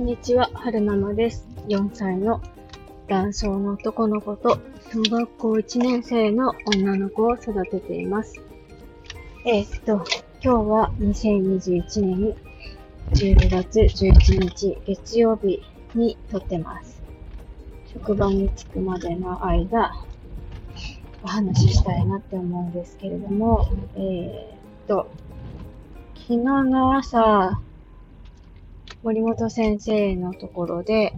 んにちは、はるままです。4歳の男性の男の子と小学校1年生の女の子を育てています。えーっと、今日は2021年12月11日月曜日に撮ってます。職場に着くまでの間、お話ししたいなって思うんですけれども、えーっと、昨日の朝、森本先生のところで、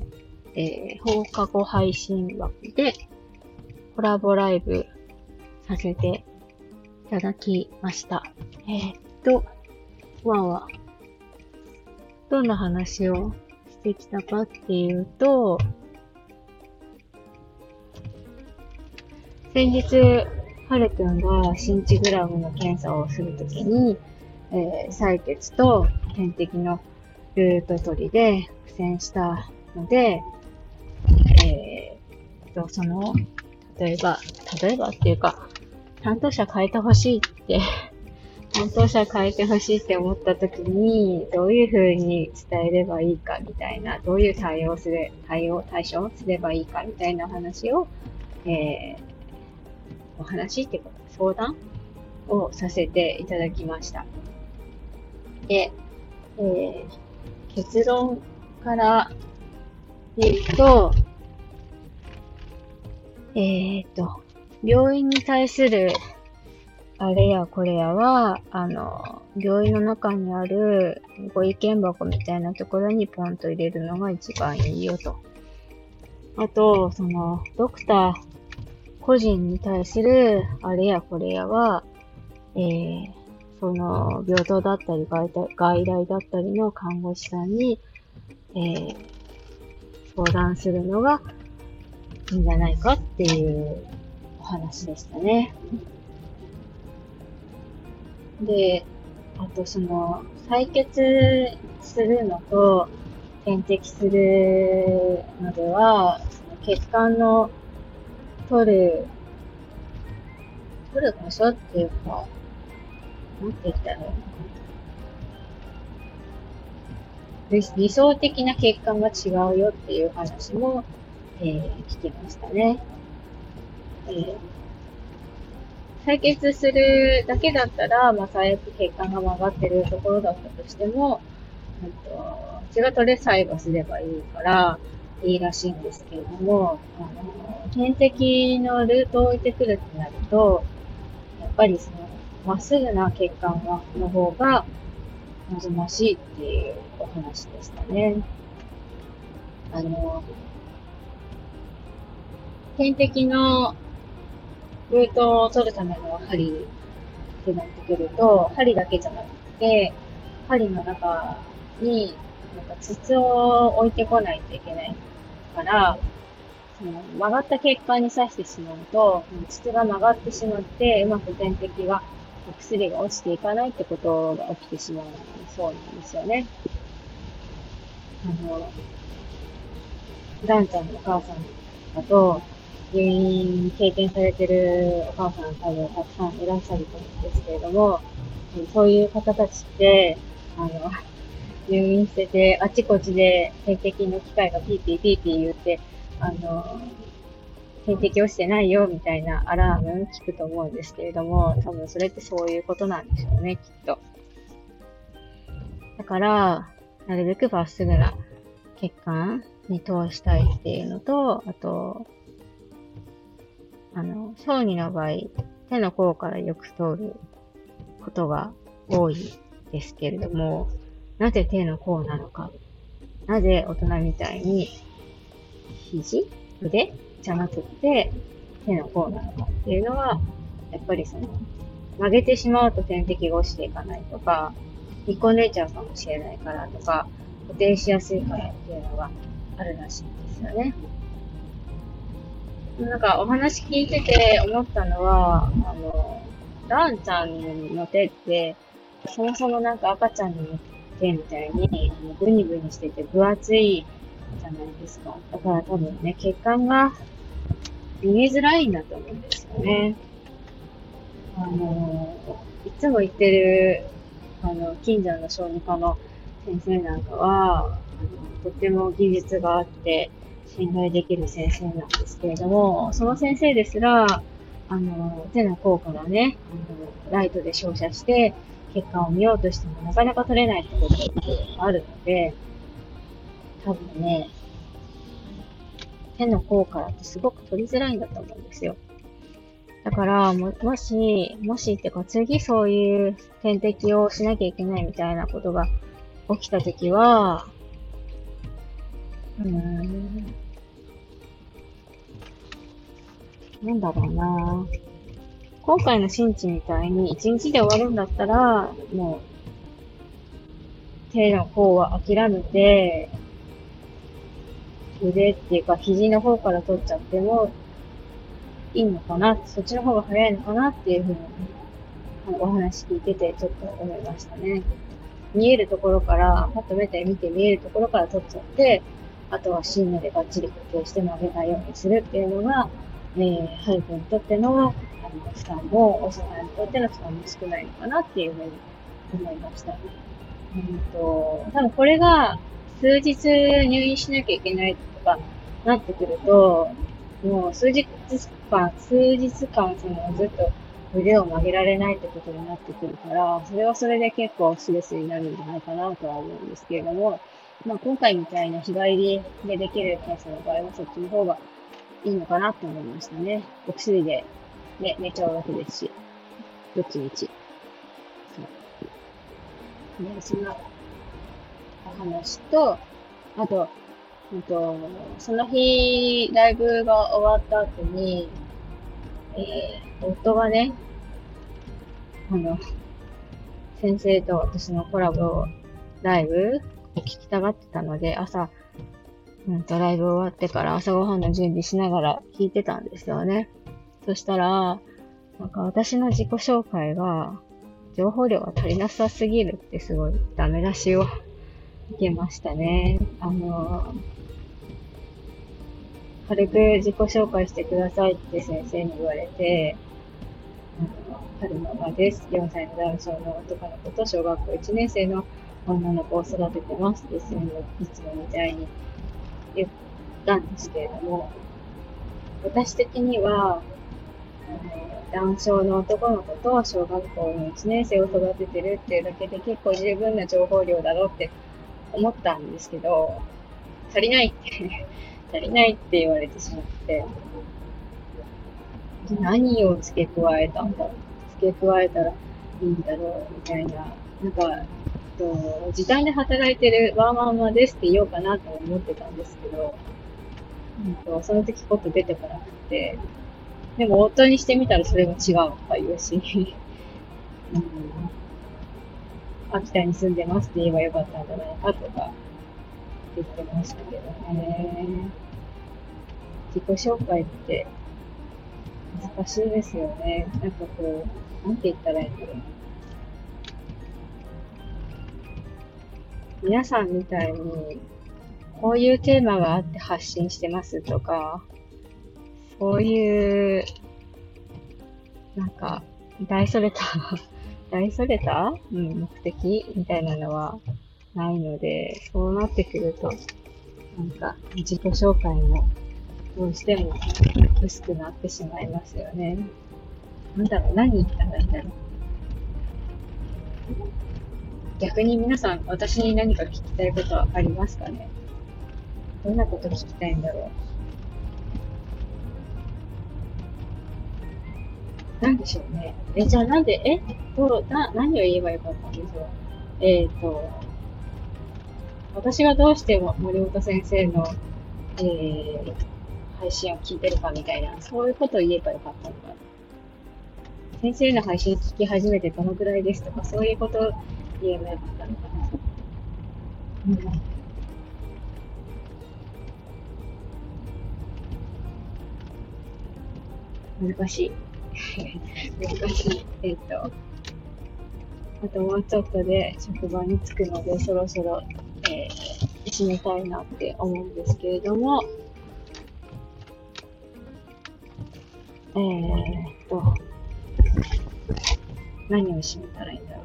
えー放課後配信枠でコラボライブさせていただきました。えーっと、わんわん。どんな話をしてきたかっていうと、先日、はるくんがシンチグラムの検査をするときに、えー採血と点滴のルート取りで苦戦したので、えーと、その、例えば、例えばっていうか、担当者変えてほしいって、担当者変えてほしいって思った時に、どういう風に伝えればいいかみたいな、どういう対応すれ、対応、対処すればいいかみたいな話を、えー、お話っていうか、相談をさせていただきました。で、えー結論から言うと、えっ、と、病院に対するあれやこれやは、あの、病院の中にあるご意見箱みたいなところにポンと入れるのが一番いいよと。あと、その、ドクター個人に対するあれやこれやは、えー、その、病棟だったり外来外来だったりの看護師さんに、えー、相談するのがいいんじゃないかっていうお話でしたね。で、あとその、採血するのと点滴するのでは、その血管の取る、取る場所っていうか、なんて言ったの理想的な血管が違うよっていう話も、えー聞きましたね。えー採血するだけだったら、まあ、最悪血管が曲がってるところだったとしても、うんと血が取れさえばすればいいから、いいらしいんですけれども、あの、点滴のルートを置いてくるってなると、やっぱりその、まっすぐな血管がの方が望ましいっていうお話でしたね。あの、点滴のルートを取るための針ってなってくると、針だけじゃなくて、針の中になんか筒を置いてこないといけないから、その曲がった血管に刺してしまうと、筒が曲がってしまって、うまく点滴が、お薬が落ちていかないってことが起きてしまうそうなんですよね。あの、ダンちゃんのお母さんだと、入院経験されてるお母さん多分たくさんいらっしゃると思うんですけれども、そういう方たちって、あの、入院してて、あちこちで点滴の機械がピーピーピーピー言って、あの、点滴をしてないよみたいなアラーム聞くと思うんですけれども、多分それってそういうことなんでしょうね、きっと。だから、なるべくまっすぐな血管に通したいっていうのと、あと、あの、小児の場合、手の甲からよく通ることが多いですけれども、なぜ手の甲なのか、なぜ大人みたいに肘腕じゃなくって手の甲なのかっていうのは、やっぱりその、曲げてしまうと点滴が落ちていかないとか、引っこんでいちゃうかもしれないからとか、固定しやすいからっていうのがあるらしいんですよね。なんかお話聞いてて思ったのは、あの、ランちゃんの手って、そもそもなんか赤ちゃんの手みたいに、あのブニブニしてて分厚いじゃないですか。だから多分ね、血管が見えづらいんだと思うんですよね。あの、いつも言ってる、あの、近所の小児科の先生なんかは、あのとっても技術があって、信頼できる先生なんですけれども、その先生ですら、あの、手の甲からね、あの、ライトで照射して、結果を見ようとしてもなかなか取れないってことがあるので、多分ね、手の甲からってすごく取りづらいんだと思うんですよ。だから、も、もし、もしってか次そういう点滴をしなきゃいけないみたいなことが起きたときは、うーん、なんだろうな今回の新地みたいに一日で終わるんだったら、もう、手の方は諦めて、腕っていうか肘の方から取っちゃってもいいのかな、そっちの方が早いのかなっていうふうにお話聞いててちょっと思いましたね。見えるところから、パッと目で見て見えるところから取っちゃって、あとは芯目でバッチリ固定して曲げないようにするっていうのが、えー、ハル君にとってのあの負担も、お医者さんにとっての負担も少ないのかなっていうふうに思いました。うんと、多分これが数日入院しなきゃいけないかなってくると、もう数日間、数日間そのずっと腕を曲げられないってことになってくるから、それはそれで結構ストレスになるんじゃないかなとは思うんですけれども、まあ今回みたいな日帰りでできる検査の場合はそっちの方がいいのかなと思いましたね。お薬で、ね、寝ちゃうわけですし、どっちみち。そう。ね、そんなお話と、あと、うんと、その日、ライブが終わった後に、えー、夫がね、あの、先生と私のコラボライブを聞きたがってたので、朝、うんと、ライブ終わってから朝ごはんの準備しながら聞いてたんですよね。そしたら、なんか私の自己紹介が、情報量が足りなさすぎるってすごいダメ出しを受けましたね。あの、軽く自己紹介してくださいって先生に言われて、あの春ママです。4歳のダウン症の男の子と小学校1年生の女の子を育ててますって先生いつもみたいに言ったんですけれども、私的には、ダウン症の男の子と小学校の1年生を育ててるっていうだけで結構十分な情報量だろうって思ったんですけど、足りないって足りないって言われてしまって、何を付け加えたんだ？ろう付け加えたらいいんだろうみたいな、なんか、えっと時短で働いてるワーマンマですって言おうかなと思ってたんですけど、うんとその時こと出てこなくて、でも夫にしてみたらそれも違うとか言うし、うん、秋田に住んでますって言えばよかったんじゃないかとか。ってましたけどね。自己紹介って難しいですよね。なんかこう、なんて言ったらいいんだろう。皆さんみたいに、こういうテーマがあって発信してますとか、そういう、なんか、大それた、大それた、うん、目的みたいなのはないので、そうなってくると、なんか、自己紹介も、どうしても薄くなってしまいますよね。なんだろう、何言ったらいいんだろう。逆に皆さん、私に何か聞きたいことはありますかねどんなこと聞きたいんだろう。なんでしょうね。え、じゃあなんで、えどう、な、何を言えばよかったんでしょう。えっ、ー、と、私がどうして森本先生の、えー、配信を聞いてるかみたいな、そういうことを言えばよかったのかな。先生の配信聞き始めてどのくらいですとか、そういうことを言えばよかったのかな。うん、難しい。難しい。えっ、と、あともうちょっとで職場に着くので、そろそろ、えー、締めたいなって思うんですけれども、えー、っと、何を締めたらいいんだろ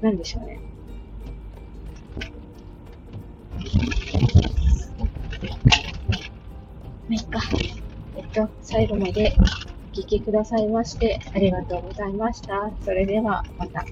う。なんでしょうね。まあ、いっか。えっと、最後まで聞きくださいまして、ありがとうございました。それでは、また。